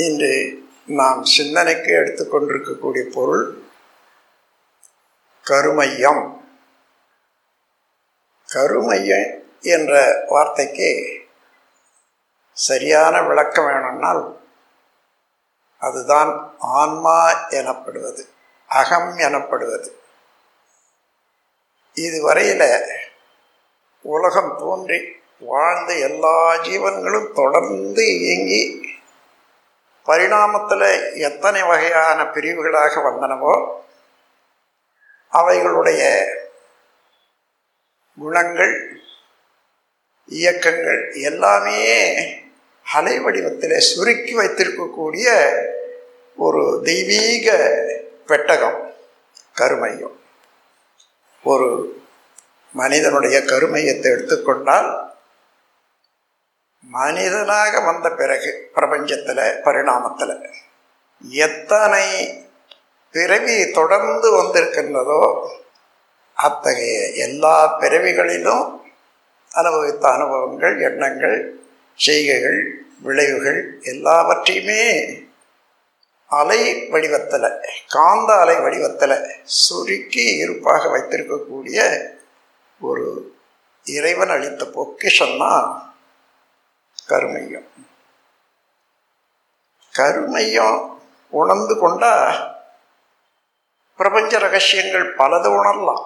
இன்று நாம் சிந்தனைக்கு எடுத்துக்கொண்டிருக்கக்கூடிய பொருள் கருமையம். கருமையம் என்ற வார்த்தைக்கு சரியான விளக்கம் வேணும்னால் அதுதான் ஆன்மா எனப்படுவது அகம் எனப்படுவது. இதுவரையில் உலகம் தோன்றி வாழ்ந்த எல்லா ஜீவன்களும் தொடர்ந்து இயங்கி பரிணாமத்தில் எத்தனை வகையான பிரிவுகளாக வந்தனவோ அவைகளுடைய குணங்கள் இயக்கங்கள் எல்லாமே அலை வடிவத்தில் சுருக்கி வைத்திருக்கக்கூடிய ஒரு தெய்வீக பெட்டகம் கருமையம். ஒரு மனிதனுடைய கருமையத்தை எடுத்துக்கொண்டால் மனிதனாக வந்த பிறகு பிரபஞ்சத்தில் பரிணாமத்தில் எத்தனை பிறவி தொடர்ந்து வந்திருக்கின்றதோ அத்தகைய எல்லா பிறவிகளிலும் அனுபவித்த அனுபவங்கள் எண்ணங்கள் செய்கைகள் விளைவுகள் எல்லாவற்றையுமே அலை வடிவத்தில் காந்த அலை வடிவத்தில் சுருக்கி இருப்பாக வைத்திருக்கக்கூடிய ஒரு இறைவன் அளித்த பொக்கிஷம்தான் கருமையம் கருமையம் உணர்ந்து கொண்டா பிரபஞ்ச ரகசியங்கள் பலது உணரலாம்.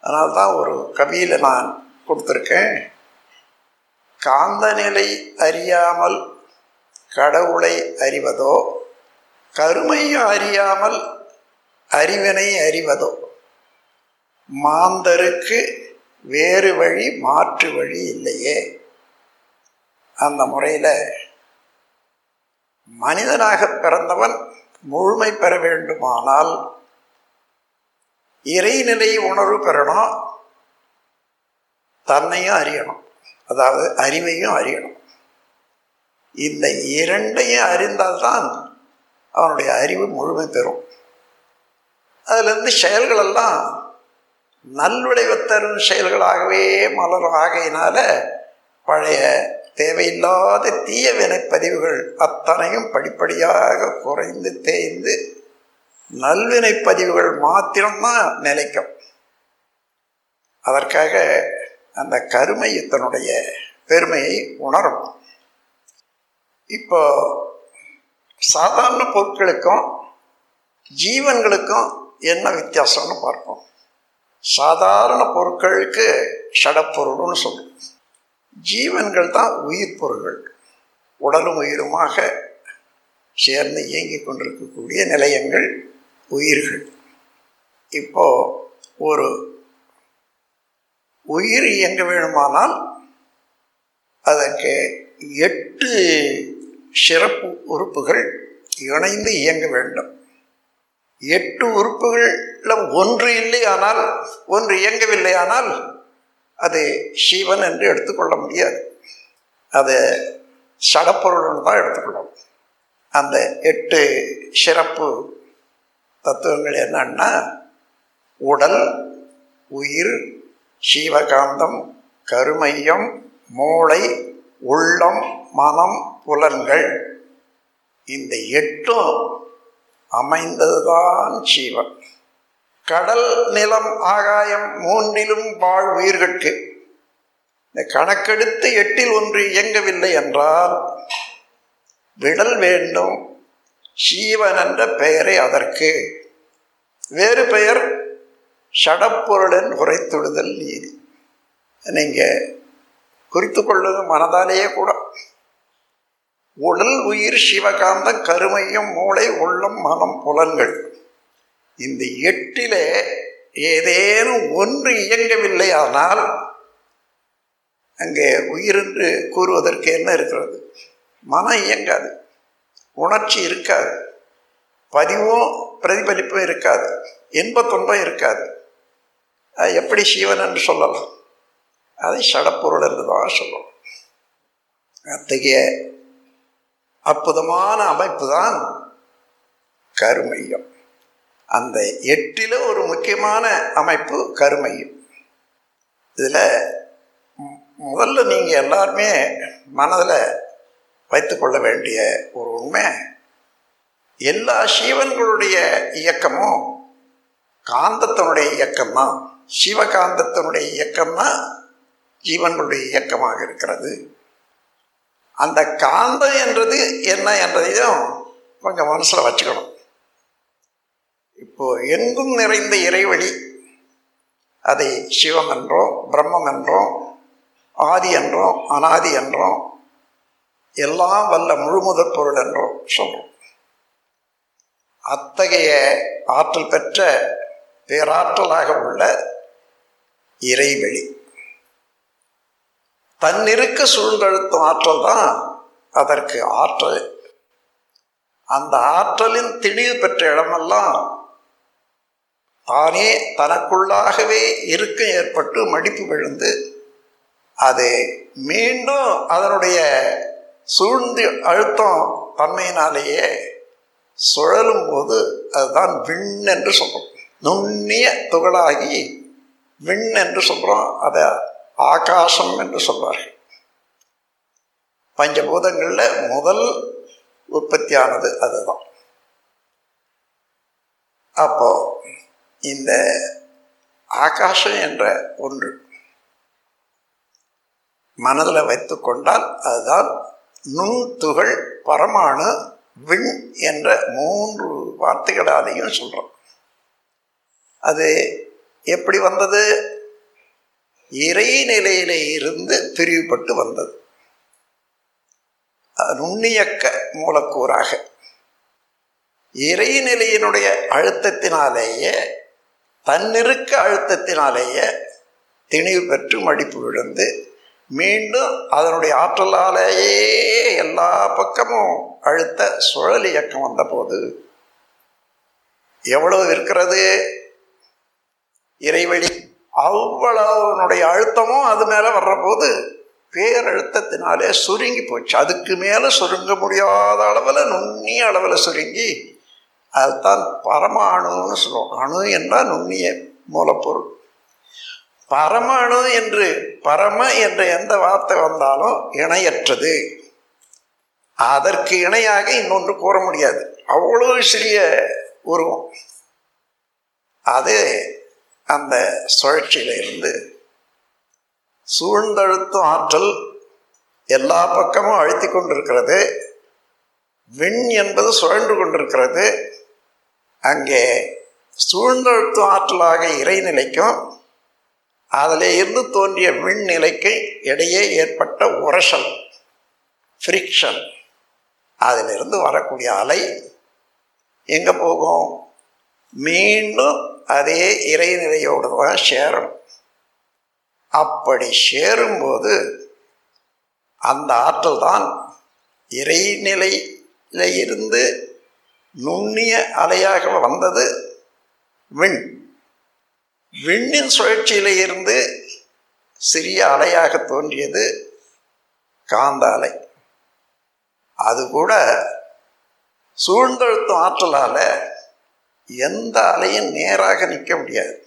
அதனால்தான் ஒரு கவியில் நான் கொடுத்துருக்கேன் காந்த நிலை அறியாமல் கடவுளை அறிவதோ கருமையும் அறியாமல் அறிவினை அறிவதோ மாந்தருக்கு வேறு வழி மாற்று வழி இல்லையே. அந்த முறையில் மனிதனாக பிறந்தவன் முழுமை பெற வேண்டுமானால் இறைநிலை உணர்வு பெறணும் தன்னையும் அறியணும். அதாவது அறிவையும் அறியணும். இந்த இரண்டையும் அறிந்தால்தான் அவனுடைய அறிவு முழுமை பெறும். அதிலிருந்து செயல்களெல்லாம் நல்விளைவு தரும் செயல்களாகவே மலரும். ஆகையினால பழைய தேவையில்லாத தீய வினைப்பதிவுகள் அத்தனையும் படிப்படியாக குறைந்து தேய்ந்து நல்வினைப்பதிவுகள் மாத்திரம்தான் நிலைக்கும். அதற்காக அந்த கருமையத்தினுடைய பெருமையை உணரும். இப்போ சாதாரண பொருட்களுக்கும் ஜீவன்களுக்கும் என்ன வித்தியாசம்னு பார்ப்போம். சாதாரண பொருட்களுக்கு ஷடப்பொருள்னு சொல்லுவோம் ஜீவன்கள் தான் உயிர் பொருள்கள். உடலும் உயிருமாக சேர்ந்து இயங்கிக் கொண்டிருக்கக்கூடிய நிலையங்கள் உயிர்கள். இப்போ ஒரு உயிர் இயங்க வேணுமானால் அதற்கு எட்டு சிறப்பு உறுப்புகள் இணைந்து இயங்க வேண்டும். எட்டு உறுப்புகளில் ஒன்று இல்லையானால் ஒன்று இயங்கவில்லையானால் அது சிவன் என்று எடுத்துக்கொள்ள முடியாது. அது சடப்பொருள்னு தான் எடுத்துக்கொள்ளணும் அந்த எட்டு சிறப்பு தத்துவங்கள் என்னன்னா உடல் உயிர் சீவகாந்தம் கருமையம் மூளை உள்ளம் மனம் புலன்கள். இந்த எட்டும் அமைந்ததுதான் சீவன் கடல் நிலம் ஆகாயம் மூன்றிலும் வாழ் உயிர்கட்கு. இந்த கணக்கெடுத்து எட்டில் ஒன்று இயங்கவில்லை என்றால் விடல் வேண்டும் சீவன் என்ற பெயரை அதற்கு. வேறு பெயர் ஷடப்பொருளன் உரைத்துடுதல் நீதி. நீங்கள் குறித்து கொள்ளுங்க மனதாலேயே கூட. உடல் உயிர் சிவகாந்தம் கருமையும் மூளை உள்ளம் மனம் புலன்கள். இந்த எட்டிலே ஏதேனும் ஒன்று இயங்கவில்லை ஆனால் அங்கே உயிர் என்று கூறுவதற்கு என்ன இருக்கிறது? மனம் இயங்காது. உணர்ச்சி இருக்காது. பதிவும் பிரதிபலிப்பும் இருக்காது. இன்ப துன்பம் இருக்காது. அது எப்படி சிவன் என்று சொல்லலாம்? அதை சடப்பொருள் என்று தான் சொல்லலாம். அத்தகைய அற்புதமான அமைப்பு தான் கருமையம். அந்த எட்டில் ஒரு முக்கியமான அமைப்பு கருமையும் இதில் முதல்ல நீங்கள் எல்லாருமே மனதில் வைத்துக்கொள்ள வேண்டிய ஒரு உண்மை. எல்லா சீவன்களுடைய இயக்கமும் காந்தத்தினுடைய இயக்கம் தான் சிவகாந்தத்தினுடைய இயக்கம் தான் ஜீவன்களுடைய இயக்கமாக இருக்கிறது. அந்த காந்தம் என்றது என்ன என்றதையும் கொஞ்சம் மனசில் வச்சுக்கணும். இப்போ எங்கும் நிறைந்த இறைவழி அதை சிவம் என்றோம் பிரம்மம் என்றோம் ஆதி என்றோம் அனாதி என்றோம் எல்லாம் வல்ல முழுமுதற் பொருள் என்றோம் சொல்றோம். அத்தகைய ஆற்றல் பெற்ற பேராற்றலாக உள்ள இறைவெளி தன்னிருக்க சூழ்ந்தழுத்தும் ஆற்றல் தான் அதற்கு ஆற்றல். அந்த ஆற்றலின் திணிவு பெற்ற இடமெல்லாம் தானே தனக்குள்ளாகவே இருக்கம் ஏற்பட்டு மடிப்பு விழுந்து அது மீண்டும் அதனுடைய சூழ்ந்து அழுத்தம் தன்மையினாலேயே சுழலும் போது அதுதான் விண் என்று சொல்கிறோம் நுண்ணிய துகளாகி விண் என்று சொல்கிறோம் அதை ஆகாசம் என்று சொல்வார்கள். பஞ்சபூதங்களில் முதல் உற்பத்தியானது அதுதான். அப்போ இந்த ஆகாசம் என்ற ஒன்று மனதில் வைத்து கொண்டால் அதுதான் நுண்துகள் பரமாணு விண் என்ற மூன்று வார்த்தைகளாலையும் சொல்கிறோம் அது எப்படி வந்தது? இறைநிலையிலே இருந்து பிரிவுபட்டு வந்தது. நுண்ணியக்க மூலக்கூறாக. இறைநிலையினுடைய அழுத்தத்தினாலேயே தன்னிருக்க அழுத்தத்தினாலேயே திணிவு பெற்று மடிப்பு விழுந்து மீண்டும் அதனுடைய ஆற்றலாலேயே எல்லா பக்கமும் அழுத்த சுழல் இயக்கம் வந்தபோது எவ்வளவு இருக்கிறது? இறைவழி அவ்வளவுனுடைய அழுத்தமும் அது மேலே வர்றபோது பேரழுத்தத்தினாலே சுருங்கி போச்சு. அதுக்கு மேலே சுருங்க முடியாத அளவில் நுண்ணிய அளவில் சுருங்கி அதுதான் பரமாணுன்னு சொல்லுவோம். அணு என்றால் நுண்ணிய மூலப்பொருள். பரமாணு என்று பரம என்ற எந்த வார்த்தை வந்தாலும் இணையற்றது. அதற்கு இணையாக இன்னொன்று கூற முடியாது. அவ்வளோ சிறிய உருவம். அது அந்த சுழற்சியில இருந்து சூழ்ந்தழுத்தும் ஆற்றல் எல்லா பக்கமும் அழுத்தி கொண்டிருக்கிறது. விண் என்பது சுழன்று கொண்டிருக்கிறது. அங்கே சூழ்ந்தழுத்தும் ஆற்றலாக இறைநிலைக்கும் அதில் இருந்து தோன்றிய விண்நிலைக்கு இடையே ஏற்பட்ட உரசல் ஃப்ரிக்ஷன் அதிலிருந்து வரக்கூடிய அலை எங்கே போகும்? மீண்டும் அதே இறைநிலையோடு தான் சேரும். அப்படி சேரும்போது அந்த ஆற்றல் தான் இறைநிலையிலிருந்து நுண்ணிய அலையாக வந்தது விண். விண்ணின் சுழற்சியில இருந்து சிறிய அலையாக தோன்றியது காந்த அலை. அது கூட சூழ்ந்தழுத்தும் ஆற்றலால் எந்த அலையும் நேராக நிற்க முடியாது.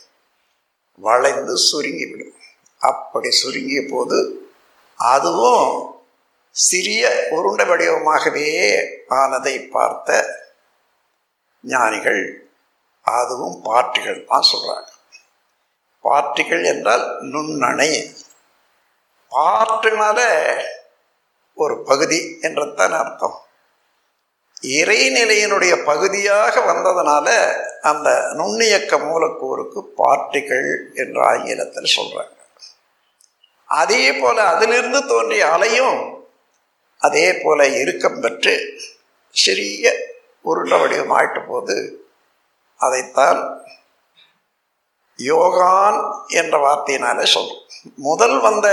வளைந்து சுருங்கிவிடும். அப்படி சுருங்கிய போது அதுவும் சிறிய உருண்டை வடிவமாகவே ஆனதை பார்த்த ஞானிகள் அதுவும் பாட்டுகள் தான் சொல்கிறாங்க பாட்டுகள் என்றால் நுண்ணணை. பாட்டுனால ஒரு பகுதி என்றதான் அர்த்தம். இறைநிலையினுடைய பகுதியாக வந்ததுனால அந்த நுண்ணியக்க மூலக்கூறுக்கு பார்ட்டிகள் என்று ஆங்கிலத்தில் சொல்கிறாங்க அதே போல் அதிலிருந்து தோன்றிய அலையும் அதே போல் இறுக்கம் பெற்று சிறிய உருண்ட வடிவம் ஆயிட்ட போது அதைத்தான் யோகான் என்ற வார்த்தையினாலே சொல்லும் முதல் வந்த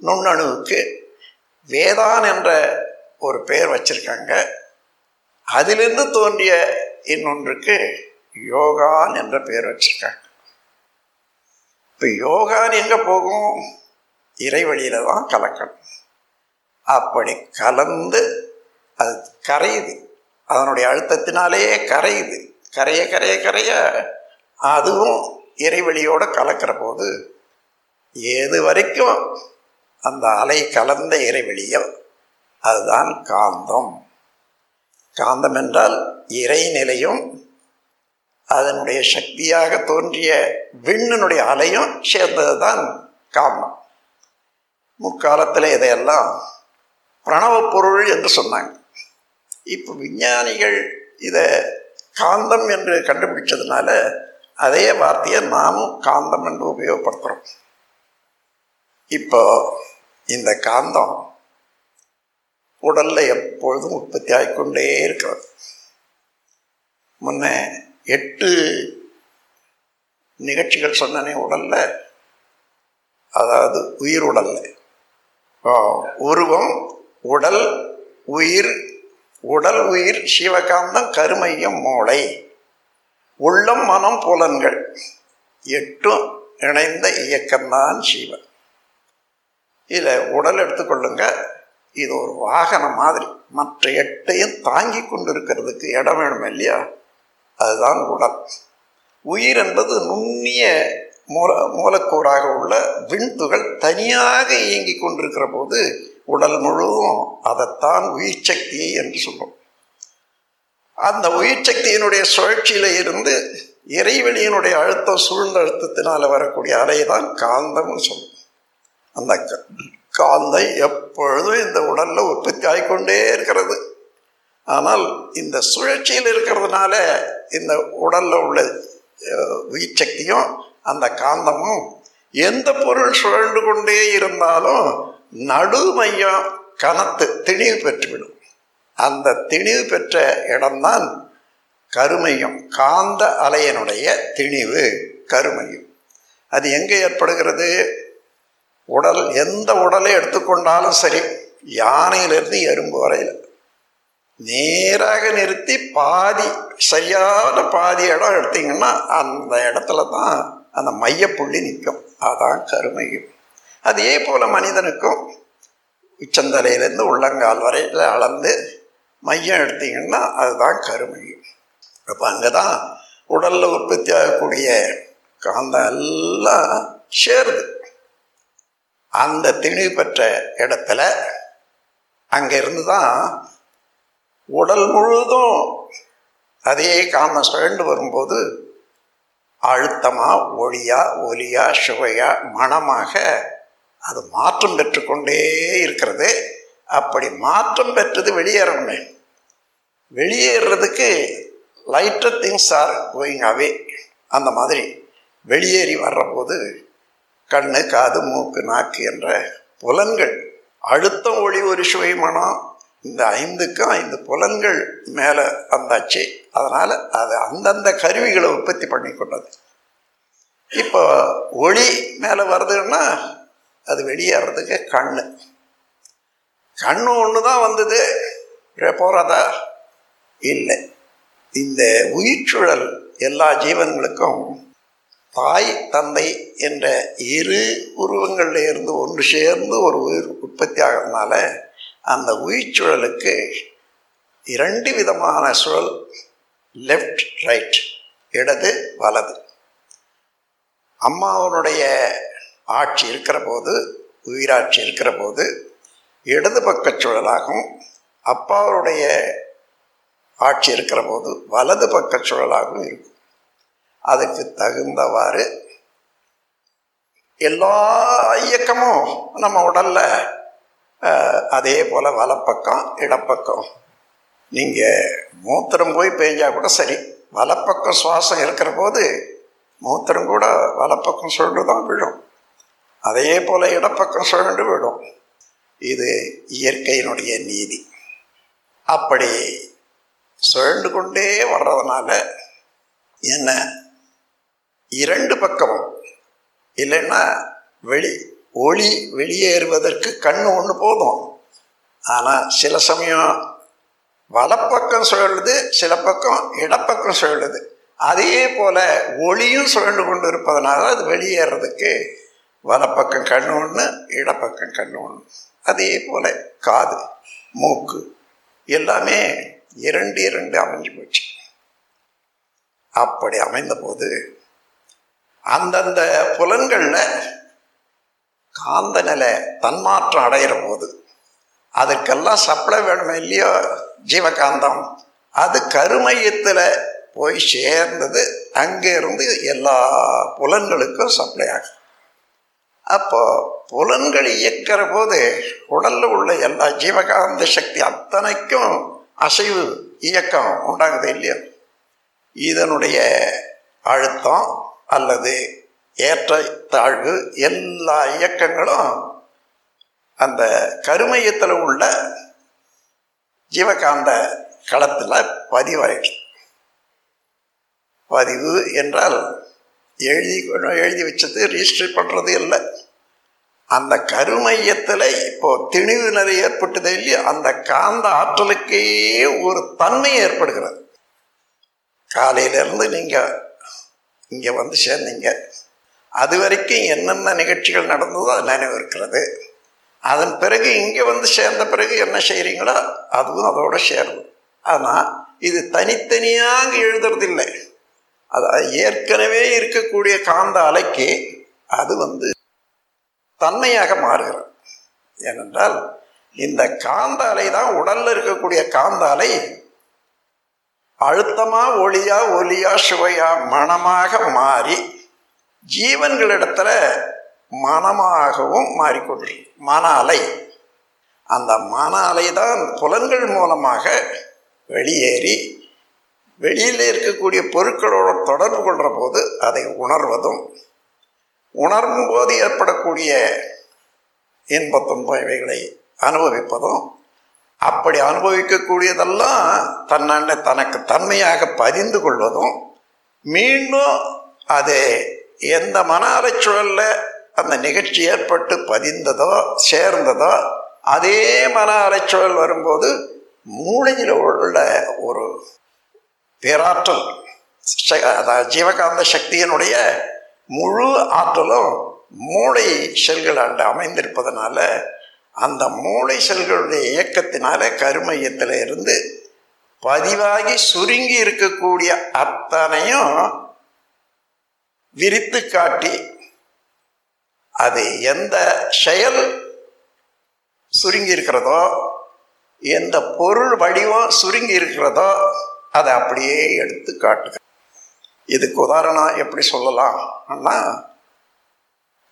நுண்ணணுவுக்கு வேதான் என்ற ஒரு பெயர் வச்சிருக்காங்க. அதிலிருந்து தோன்றிய இன்னொன்றுக்கு யோகான் என்ற பெயர் வச்சிருக்காங்க. இப்போ யோகான் எங்கே போகும்? இறைவழியில் தான் கலக்கணும். அப்படி கலந்து அது கரையுது. அதனுடைய அழுத்தத்தினாலேயே கரையுது. கரைய கரைய கரைய அதுவும் இறைவெளியோடு கலக்கிற போது ஏது வரைக்கும் அந்த அலை கலந்த இறைவெளியோ அதுதான் காந்தம். காந்தம் என்றால் இறைநிலையும் அதனுடைய சக்தியாக தோன்றிய விண்ணினுடைய அலையும் சேர்ந்தது தான் காந்தம். முக்காலத்தில் இதையெல்லாம் பிரணவ பொருள் என்று சொன்னாங்க. இப்போ விஞ்ஞானிகள் இதை காந்தம் என்று கண்டுபிடிச்சதுனால அதே வார்த்தையை நாமும் காந்தம் என்று உபயோகப்படுத்துகிறோம் இப்போ இந்த காந்தம் உடலில் எப்பொழுதும் உற்பத்தி ஆகிக்கொண்டே இருக்கிறது. முன்ன எட்டு நிகழ்ச்சிகள் சொன்னனே உடலில். அதாவது உயிர் உடலில். உருவம் உடல் உயிர் உடல் உயிர் சிவகாந்தம் கருமையும் மூளை. உள்ளம் மனம் புலன்கள். எட்டும் இணைந்த இயக்கம்தான் சிவன். இதில் உடல் எடுத்துக்கொள்ளுங்க இது ஒரு வாகனம் மாதிரி. மற்ற எட்டையும் தாங்கி கொண்டு இருக்கிறதுக்கு இடம் வேணும் இல்லையா? அதுதான் உடல். உயிர் என்பது நுண்ணிய மூல மூலக்கூறாக உள்ள விண்துகள் தனியாக இயங்கி கொண்டிருக்கிற போது உடல் முழுவதும் அதைத்தான் உயிர் சக்தி என்று சொல்லும் அந்த உயிர் சக்தியினுடைய சுழற்சியில இருந்து இறைவெளியினுடைய அழுத்தம் சூழ்ந்த அழுத்தத்தினால வரக்கூடிய அலை தான் காந்தம்னு சொல்லும் அந்த காந்தம் எப்பொழுதும் இந்த உடல்ல உற்பத்தி ஆகிக்கொண்டே இருக்கிறது. ஆனால் இந்த சுழற்சியில் இருக்கிறதுனால இந்த உடல்ல உள்ள உயிர் சக்தியும் அந்த காந்தமும் எந்த பொருள் சுழண்டு கொண்டே இருந்தாலும் நடு மையம் கனத்து திணிவு பெற்றுவிடும். அந்த திணிவு பெற்ற இடம்தான் கருமையும் காந்த அலையனுடைய திணிவு கருமையும். அது எங்கே ஏற்படுகிறது? உடல் எந்த உடலை எடுத்துக்கொண்டாலும் சரி யானையிலிருந்து எறும்பு வரையில். நேராக நிறுத்தி பாதி சரியான பாதி இடம் எடுத்தீங்கன்னா அந்த இடத்துல தான் அந்த மையப்புள்ளி நிற்கும். அதான் கருமையும். அதே போல் மனிதனுக்கும் உச்சந்தலையிலேருந்து உள்ளங்கால் வரையில் அளந்து மையம் எடுத்திங்கன்னா அதுதான் கருமையும் அப்போ அங்கே தான் உடலில் உற்பத்தி ஆகக்கூடிய காந்தம் எல்லாம் சேருது. அந்த திணிவு பெற்ற இடத்துல அங்கேருந்து தான் உடல் முழுதும் அதே காந்தம் சுழண்டு வரும்போது அழுத்தமாக ஒளியாக ஒலியா சுவையாக மனமாக அது மாற்றம் பெற்றுக்கொண்டே இருக்கிறது. அப்படி மாற்றம் பெற்றது வெளியேறணுமே. வெளியேறதுக்கு lighter things are going away அந்த மாதிரி வெளியேறி வர்றபோது கண்ணு காது மூக்கு நாக்கு என்ற புலன்கள் அழுத்தம் ஒளி ஒரு சுவை மனம் இந்த ஐந்துக்கும் ஐந்து புலன்கள் மேலே வந்தாச்சு. அதனால் அது அந்தந்த கருவிகளை உற்பத்தி பண்ணி கொண்டது இப்போ ஒளி மேலே வருதுன்னா அது வெளியேறதுக்கு கண்ணு. கண்ணு ஒன்று தான் வந்தது போகிறதா இல்லை. இந்த உயிர்ச்சுழல் எல்லா ஜீவன்களுக்கும் தாய் தந்தை என்ற இரு உருவங்களில் இருந்து ஒன்று சேர்ந்து ஒரு உயிர் உற்பத்தி ஆகிறதுனால அந்த உயிர் சுழலுக்கு இரண்டு விதமான சுழல் லெஃப்ட் ரைட் இடது வலது. அம்மாவனுடைய ஆட்சி இருக்கிற போது உயிராட்சி இருக்கிற போது இடது பக்க சுழலாகவும் அப்பாவுடைய ஆட்சி இருக்கிற போது வலது பக்க சுழலாகவும் இருக்கும். அதுக்கு தகுந்தவாறு எல்லா இயக்கமும் நம்ம உடல்ல அதே போல் வலப்பக்கம் இடப்பக்கம். நீங்கள் மூத்திரம் போய் பெஞ்சா கூட சரி. வலப்பக்கம் சுவாசம் இருக்கிற போது மூத்திரம் கூட வலப்பக்கம் சுழண்டு தான் விழும். அதே போல இடப்பக்கம் சுழண்டு விடும். இது இயற்கையினுடைய நீதி. அப்படி சுழண்டு கொண்டே வர்றதுனால என்ன? இரண்டு பக்கமும். இல்லைன்னா வெளி ஒளி வெளியேறுவதற்கு கண்ணு ஒன்று போதும். ஆனால் சில சமயம் வலப்பக்கம் சுழலுது சில பக்கம் இடப்பக்கம் சுழலுது. அதே போல் ஒளியும் சுழண்டு கொண்டு இருப்பதனால அது வெளியேறதுக்கு வலப்பக்கம் கண்ணு ஒன்று இடப்பக்கம் கண்ணு ஒன்று அதே போல் காது மூக்கு எல்லாமே இரண்டு இரண்டு அமைஞ்சு போச்சு. அப்படி அமைந்த போது அந்தந்த புலன்களில் காந்த நிலை தன்மாற்றம் அடைகிற போது அதுக்கெல்லாம் சப்ளை வேணுமே இல்லையோ? ஜீவகாந்தம். அது கருமையத்தில் போய் சேர்ந்தது அங்கேருந்து எல்லா புலன்களுக்கும் சப்ளை ஆகும் அப்போ புலன்கள் இயக்கிற போது உடலில் உள்ள எல்லா ஜீவகாந்த சக்தி அத்தனைக்கும் அசைவு இயக்கம் உண்டாகுது இல்லையா? இதனுடைய அழுத்தம் அல்லது ஏற்ற தாழ்வு எல்லா இயக்கங்களும் அந்த கருமையத்தில் உள்ள ஜீவகாந்த களத்தில் பதிவாயிடுது பதிவு என்றால் எழுதி எழுதி வச்சது ரிஜிஸ்டர் பண்ணுறது இல்லை. அந்த கருமையத்தில் இப்போ திணிவு நிலை ஏற்பட்டது இல்லையோ? அந்த காந்த ஆற்றலுக்கே ஒரு தன்மை ஏற்படுகிறது. காலையிலேருந்து நீங்கள் இங்கே வந்து சேர்ந்தீங்க. அது வரைக்கும் என்னென்ன நிகழ்ச்சிகள் நடந்ததோ அது நினைவு இருக்கிறது. அதன் பிறகு இங்கே வந்து சேர்ந்த பிறகு என்ன செய்கிறீங்களோ அதுவும் அதோடு சேருது ஆனால் இது தனித்தனியாக எழுதுறதில்லை. அதாவது ஏற்கனவே இருக்கக்கூடிய காந்த அலைக்கு அது வந்து தன்மையாக மாறுகிறது. ஏனென்றால் இந்த காந்த அலை தான் உடலில் இருக்கக்கூடிய காந்த அலை. அழுத்தமாக ஒளியா ஒலியா சுவையா மனமாக மாறி ஜீவன்களிடத்துல மனமாகவும் மாறிக்கொண்டிருக்கு. மன அலை. அந்த மன அலை தான் புலன்கள் மூலமாக வெளியேறி வெளியில் இருக்கக்கூடிய பொருட்களோடு தொடர்பு கொள்கிற போது அதை உணர்வதும் உணரும் போது ஏற்படக்கூடிய இன்ப துன்பம் இவைகளை அனுபவிப்பதும் அப்படி அனுபவிக்கக்கூடியதெல்லாம் தன்ன தனக்கு தன்மையாக பதிந்து கொள்வதும் மீண்டும் அது எந்த மன அலைச்சூழலில் அந்த நிகழ்ச்சி ஏற்பட்டு பதிந்ததோ சேர்ந்ததோ அதே மன அலைச்சூழல் வரும்போது மூளையில் உள்ள ஒரு பேராற்றல். அதாவது ஜீவகாந்த சக்தியினுடைய முழு ஆற்றலும் மூளை செல்களாண்டு அமைந்திருப்பதனால அந்த மூளை செல்களுடைய இயக்கத்தினால கருமையத்தில் இருந்து பதிவாகி சுருங்கி இருக்கக்கூடிய அத்தனையும் விரித்து காட்டி அது எந்த செயல் சுருங்கி இருக்கிறதோ எந்த பொருள் வடிவம் சுருங்கி இருக்கிறதோ அதை அப்படியே எடுத்து காட்டுங்க. இதுக்கு உதாரணம் எப்படி சொல்லலாம் ஆனால்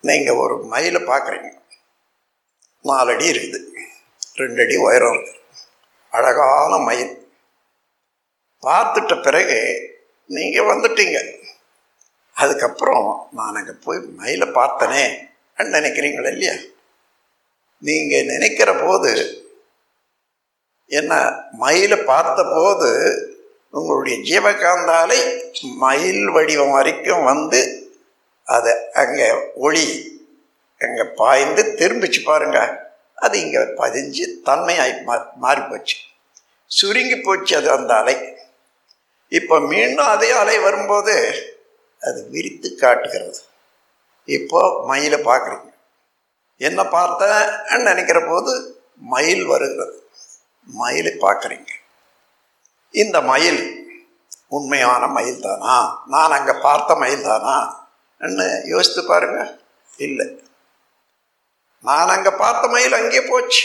நீங்கள் ஒரு மயிலை பார்க்குறீங்க. நாலு அடி இருக்குது. ரெண்டு அடி உயரம் இருக்குது அழகான மயில். பார்த்துட்ட பிறகு நீங்கள் வந்துட்டீங்க. அதுக்கப்புறம் நான் அங்கே போய் மயிலை பார்த்தனே நினைக்கிறீங்களா இல்லையா? நீங்கள் நினைக்கிற போது என்ன மயிலை பார்த்த போது உங்களுடைய ஜீவகாந்தாலை மயில் வடிவம் வரைக்கும் வந்து அதை அங்கே ஒளி அங்கே பாய்ந்து திரும்பிச்சு பாருங்க. அது இங்கே பதிஞ்சு தன்மையாய் மா மாறி போச்சு சுருங்கி போச்சு அது அந்த அலை. இப்போ மீண்டும் அதே அலை வரும்போது அது விரித்து காட்டுகிறது. இப்போ மயிலை பார்க்குறீங்க. என்ன பார்த்தேன்னு நினைக்கிற போது மயில் வருகிறது. மயிலை பார்க்குறீங்க. இந்த மயில் உண்மையான மயில் தானா நான் அங்கே பார்த்த மயில் தானா என்ன யோசித்து பாருங்க. இல்லை. நான் அங்கே பார்த்த மயில் அங்கே போச்சு.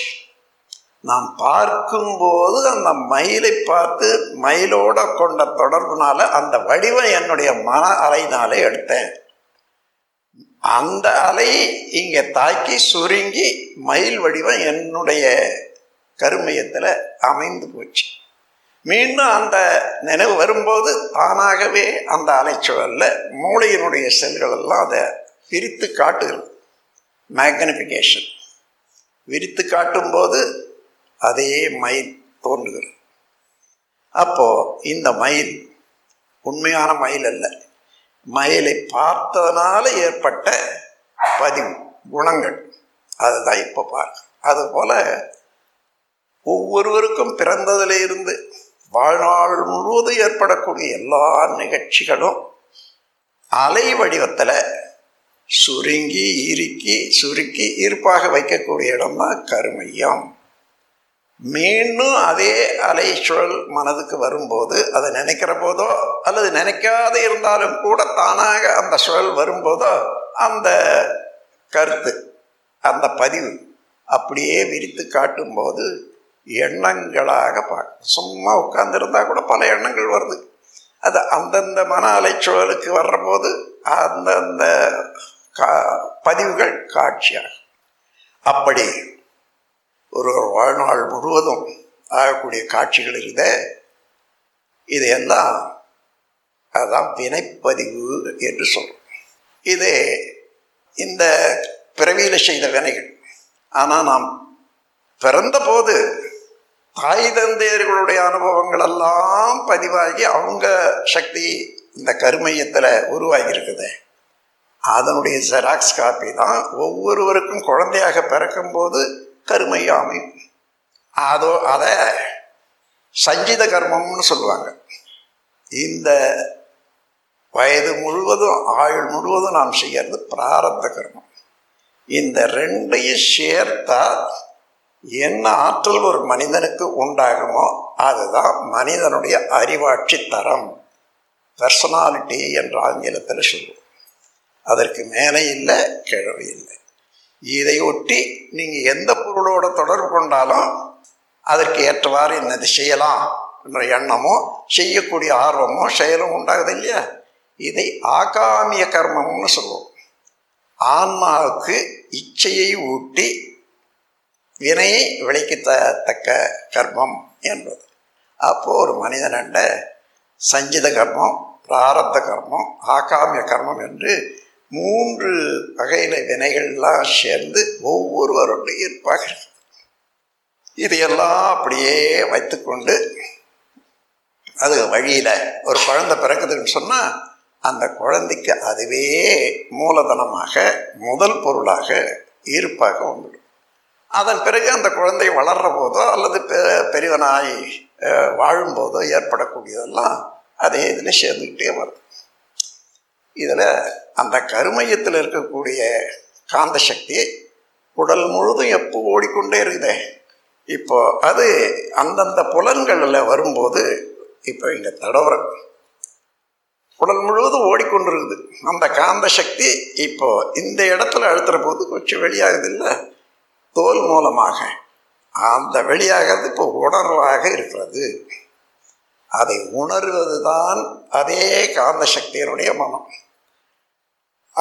நான் பார்க்கும்போது அந்த மயிலை பார்த்து மயிலோட கொண்ட தொடர்புனால அந்த வடிவம் என்னுடைய மன அலைனாலே எடுத்தேன். அந்த அலை இங்கே தாக்கி சுருங்கி மயில் வடிவம் என்னுடைய கருமையத்தில் அமைந்து போச்சு. மீண்டும் அந்த நினைவு வரும்போது தானாகவே அந்த அலைச்சுழலில் மூளையினுடைய செல்கள் எல்லாம் அதை பிரித்து காட்டுகிறது. மேக்னிஃபிகேஷன் விரித்து காட்டும்போது அதே மயில் தோன்றுகிறது. அப்போது இந்த மயில் உண்மையான மயில் அல்ல. மயிலை பார்த்ததுனால ஏற்பட்ட பதிவு குணங்கள். அதுதான் இப்போ பார்க்க அதுபோல் ஒவ்வொருவருக்கும் பிறந்ததிலிருந்து வாழ்நாள் முழுவதும் ஏற்படக்கூடிய எல்லா நிகழ்ச்சிகளும் அலை வடிவத்தில் சுருங்கி இறுக்கி சுருக்கி ஈர்ப்பாக வைக்கக்கூடிய இடம் தான் கருமையம். மீண்டும் அதே அலை சுழல் மனதுக்கு வரும்போது அதை நினைக்கிற போதோ அல்லது நினைக்காத இருந்தாலும் கூட தானாக அந்த சுழல் வரும்போதோ அந்த கருத்து அந்த பதிவு அப்படியே விரித்து காட்டும்போது எண்ணங்களாக பார்க்க சும்மா உட்கார்ந்துருந்தா கூட பல எண்ணங்கள் வருது. அது அந்தந்த மன அலைச்சூழலுக்கு வர்றபோது அந்தந்த கா பதிவுகள் காட்சியாக அப்படி ஒரு வாழ்நாள் முழுவதும் ஆகக்கூடிய காட்சிகள் இருந்த இதையெல்லாம் அதுதான் வினைப்பதிவு என்று சொல்கிறோம் இது இந்த பிறவியில் செய்த வினைகள். ஆனால் நாம் பிறந்தபோது தாய் தந்தையர்களுடைய அனுபவங்கள் எல்லாம் பதிவாகி அவங்க சக்தி இந்த கருமையத்தில் உருவாகி இருக்குது அதனுடைய ஜெராக்ஸ் காப்பி தான் ஒவ்வொருவருக்கும் குழந்தையாக பிறக்கும்போது கருமையம் அமையும். அதோ அதை சஞ்சித கர்மம்னு சொல்லுவாங்க. இந்த வயது முழுவதும் ஆயுள் முழுவதும் நாம் செய்யறது பிராரத்த கர்மம். இந்த ரெண்டையும் சேர்த்தா என்ன ஆற்றல் ஒரு மனிதனுக்கு உண்டாகுமோ அதுதான் மனிதனுடைய அறிவாட்சி தரம். பர்சனாலிட்டி என்ற ஆங்கிலத்தில் சொல்லுவோம் அதற்கு மேலே இல்லை கிழவு இல்லை. இதை ஒட்டி நீங்கள் எந்த பொருளோட தொடர்பு கொண்டாலும் அதற்கு ஏற்றவாறு என்னது செய்யலாம் என்ற எண்ணமோ செய்யக்கூடிய ஆர்வமோ செயலும் உண்டாகுது இல்லையா? இதை ஆகாமிய கர்மம்னு சொல்லுவோம் ஆன்மாவுக்கு இச்சையை ஊட்டி வினையை விளைக்கத்தக்க கர்மம் என்பது. அப்போது ஒரு மனிதனண்ட சஞ்சித கர்மம் பிராரத்த கர்மம் ஆகாமிய கர்மம் என்று மூன்று வகையில வினைகள்லாம் சேர்ந்து ஒவ்வொருவருடைய இருப்பார்கள் இதையெல்லாம் அப்படியே வைத்துக்கொண்டு அது வழியில் ஒரு குழந்தை பிறக்குதுன்னு சொன்னால் அந்த குழந்தைக்கு அதுவே மூலதனமாக முதல் பொருளாக ஈர்ப்பாக வந்துடும். அதன் பிறகு அந்த குழந்தை வளர்கிற போதோ அல்லது பெரியவனாய் வாழும்போதோ ஏற்படக்கூடியதெல்லாம் அதே இதில் சேர்ந்துக்கிட்டே வருது. இதில் அந்த கருமையத்தில் இருக்கக்கூடிய காந்த சக்தி உடல் முழுதும் எப்போ ஓடிக்கொண்டே இருக்குதே. இப்போ அது அந்தந்த புலன்களில் வரும்போது இப்போ இங்கே தடவுற உடல் முழுவதும் ஓடிக்கொண்டிருக்குது. அந்த காந்த சக்தி இப்போ இந்த இடத்துல அழுத்துற போது கொஞ்சம் வெளியாகுது இல்லை? தோல் மூலமாக அந்த வெளியாகிறது இப்போ உணர்வாக இருக்கிறது. அதை உணர்வது தான் அதே காந்த சக்தியினுடைய மனம்.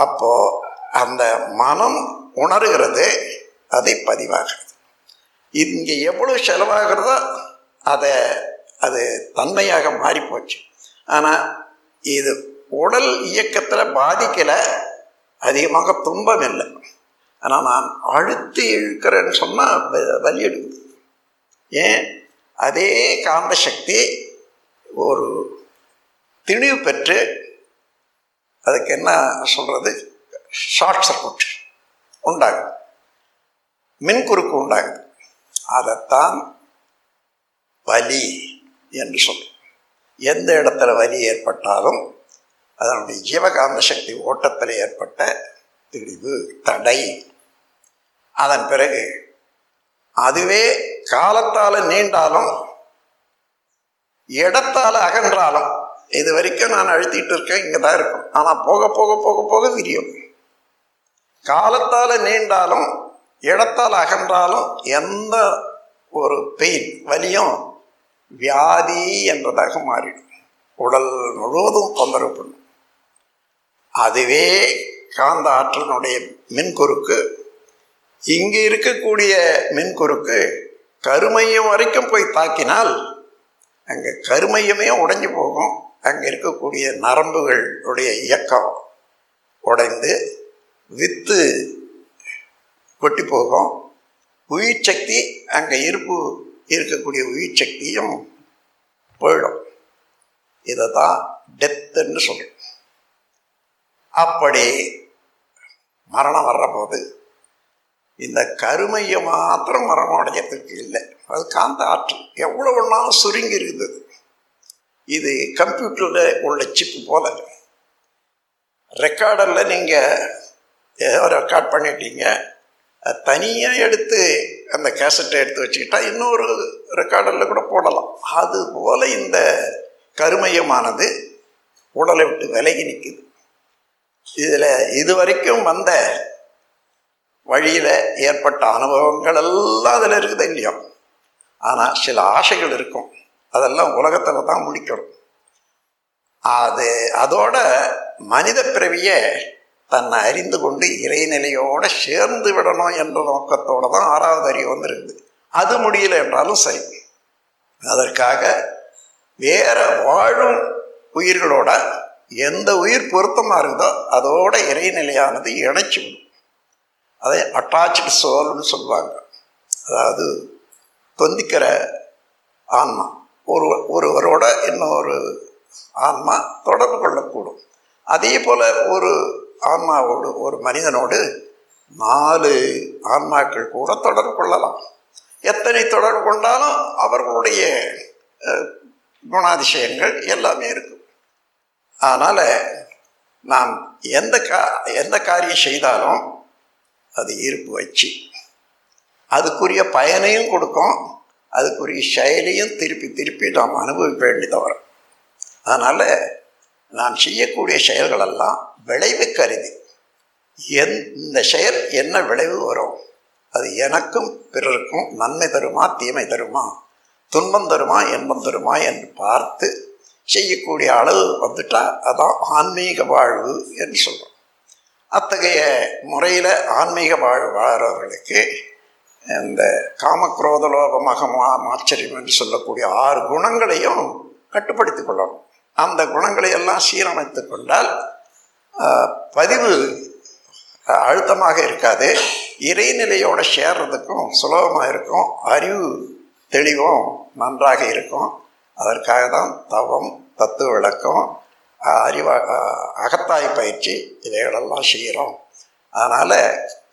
அப்போ அந்த மனம் உணர்கிறது அதை பதிவாகிறது. இங்கே எவ்வளவு செலவாகிறதோ அதை அது தன்மையாக மாறிப்போச்சு. ஆனால் இது உடல் இயக்கத்தில் பாதிக்கலை அதிகமாக துன்பம் இல்லை. ஆனால் நான் அழுத்தி இழுக்கிறேன்னு சொன்னால் வலி எடுக்குது. ஏன்? அதே காந்த சக்தி ஒரு திணிவு பெற்று அதுக்கு என்ன சொல்கிறது ஷார்ட் சர்க்கியூட் உண்டாகுது. மின்குறுக்கு உண்டாகுது. அதைத்தான் வலி என்று சொல்லும் எந்த இடத்துல வலி ஏற்பட்டாலும் அதனுடைய ஜீவகாந்த சக்தி ஓட்டத்தில் ஏற்பட்ட திழிவு தடை. அதன் பிறகு அதுவே காலத்தால் நீண்டாலும் இடத்தால் அகன்றாலும் இது வரைக்கும் நான் அழுத்திட்டு இருக்கேன் இங்கே தான் இருக்கும். ஆனால் போக போக போக போக விரியும். காலத்தால் நீண்டாலும் இடத்தால் அகன்றாலும் எந்த ஒரு பெயின் வலியும் வியாதி என்றதாக மாறிடும். உடல் முழுவதும் தொந்தரவு பண்ணும். அதுவே காந்த ஆற்றலினுடைய மின்குறுக்கு இங்கே இருக்கக்கூடிய மின்குறுக்கு கருமையம் வரைக்கும் போய் தாக்கினால் அங்கே கருமையமே உடைஞ்சு போகும். அங்கே இருக்கக்கூடிய நரம்புகளுடைய இயக்கம் உடைந்து வித்து கொட்டி போகும். உயிர் சக்தி அங்கே இருப்பு இருக்கக்கூடிய உயிர் சக்தியும் போயிடும். இதை தான் டெத்துன்னு சொல்லும் அப்படி மரணம் வர்றபோது இந்த கருமையை மாத்திரம் மரணம் அடைஞ்சதுக்கு இல்லை. அது காந்த ஆற்றல். எவ்வளோ ஒன்றாலும் சுருங்கி இருக்குது இது கம்ப்யூட்டரில் உள்ள சிப்பு போல. ரெக்கார்டரில் நீங்கள் ஏதோ ரெக்கார்ட் பண்ணிட்டீங்க. தனியாக எடுத்து அந்த கேசட்டை எடுத்து வச்சுக்கிட்டா இன்னொரு ரெக்கார்டரில் கூட போடலாம். அது போல் இந்த கருமையமானது உடலை விட்டு விலகி நிற்குது இதில் இது வரைக்கும் வந்த வழியில் ஏற்பட்ட அனுபவங்கள் எல்லாம் அதில் இருக்குது இல்லையோ. ஆனால் சில ஆசைகள் இருக்கும். அதெல்லாம் உலகத்தில் தான் முடிக்கணும். அது அதோட மனித பிறவியை தன்னை அறிந்து கொண்டு இறைநிலையோடு சேர்ந்து விடணும் என்ற நோக்கத்தோடு தான் ஆறாவது அறிவு வந்திருக்குது. அது முடியல என்றாலும் சரி. அதற்காக வேற வாழும் உயிர்களோட எந்த உயிர் பொருத்தமாக இருக்குதோ அதோட இறைநிலையானது இணைச்சி விடும். அதை அட்டாச்சு சோல்னு சொல்லுவாங்க. அதாவது தொந்திக்கிற ஆன்மா. ஒரு ஒருவரோட இன்னொரு ஆன்மா தொடர்பு கொள்ளக்கூடும். அதே போல் ஒரு ஆன்மாவோடு ஒரு மனிதனோடு நாலு ஆன்மாக்கள் கூட தொடர்பு கொள்ளலாம். எத்தனை தொடர்பு கொண்டாலும் அவர்களுடைய குணாதிசயங்கள் எல்லாமே இருக்கும். அதனால் நாம் எந்த கா எந்த காரியம் செய்தாலும் அது ஈர்ப்பு வச்சு அதுக்குரிய பயனையும் கொடுக்கும் அதுக்குரிய செயலையும் திருப்பி திருப்பி நாம் அனுபவிக்க வேண்டியது வரும் அதனால் நாம் செய்யக்கூடிய செயல்களெல்லாம் விளைவு கருதி எந் இந்த செயல் என்ன விளைவு வரும் அது எனக்கும் பிறருக்கும் நன்மை தருமா தீமை தருமா துன்பம் தருமா இன்பம் தருமா என்று பார்த்து செய்யக்கூடிய அளவு வந்துட்டால் அதான் ஆன்மீக வாழ்வு என்று சொல்கிறோம் அத்தகைய முறையில் ஆன்மீக வாழ்வு வாழ்கிறவர்களுக்கு இந்த காமக்ரோத லோபமாக மகமா ஆச்சரியம் என்று சொல்லக்கூடிய ஆறு குணங்களையும் கட்டுப்படுத்தி கொள்ளணும். அந்த குணங்களை எல்லாம் சீரமைத்து கொண்டால் பதிவு அழுத்தமாக இருக்காது. இறைநிலையோடு சேர்றதுக்கும் சுலபமாக இருக்கும். அறிவு தெளிவும் நன்றாக இருக்கும். அதற்காக தான் தவம் தத்துவ விளக்கம் அறிவ அகத்தாய் பயிற்சி இவைகளெல்லாம் செய்கிறோம். அதனால்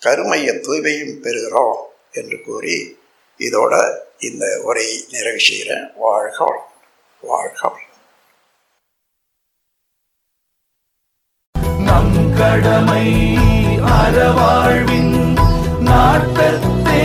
கருமைய தூய்மையும் பெறுகிறோம் என்று கூறி இதோட இந்த உரை நிறைவு செய்கிறேன். வாழ்க வாழ்க நம் கடமை அறவாழ்வின் நாட்டத்தே.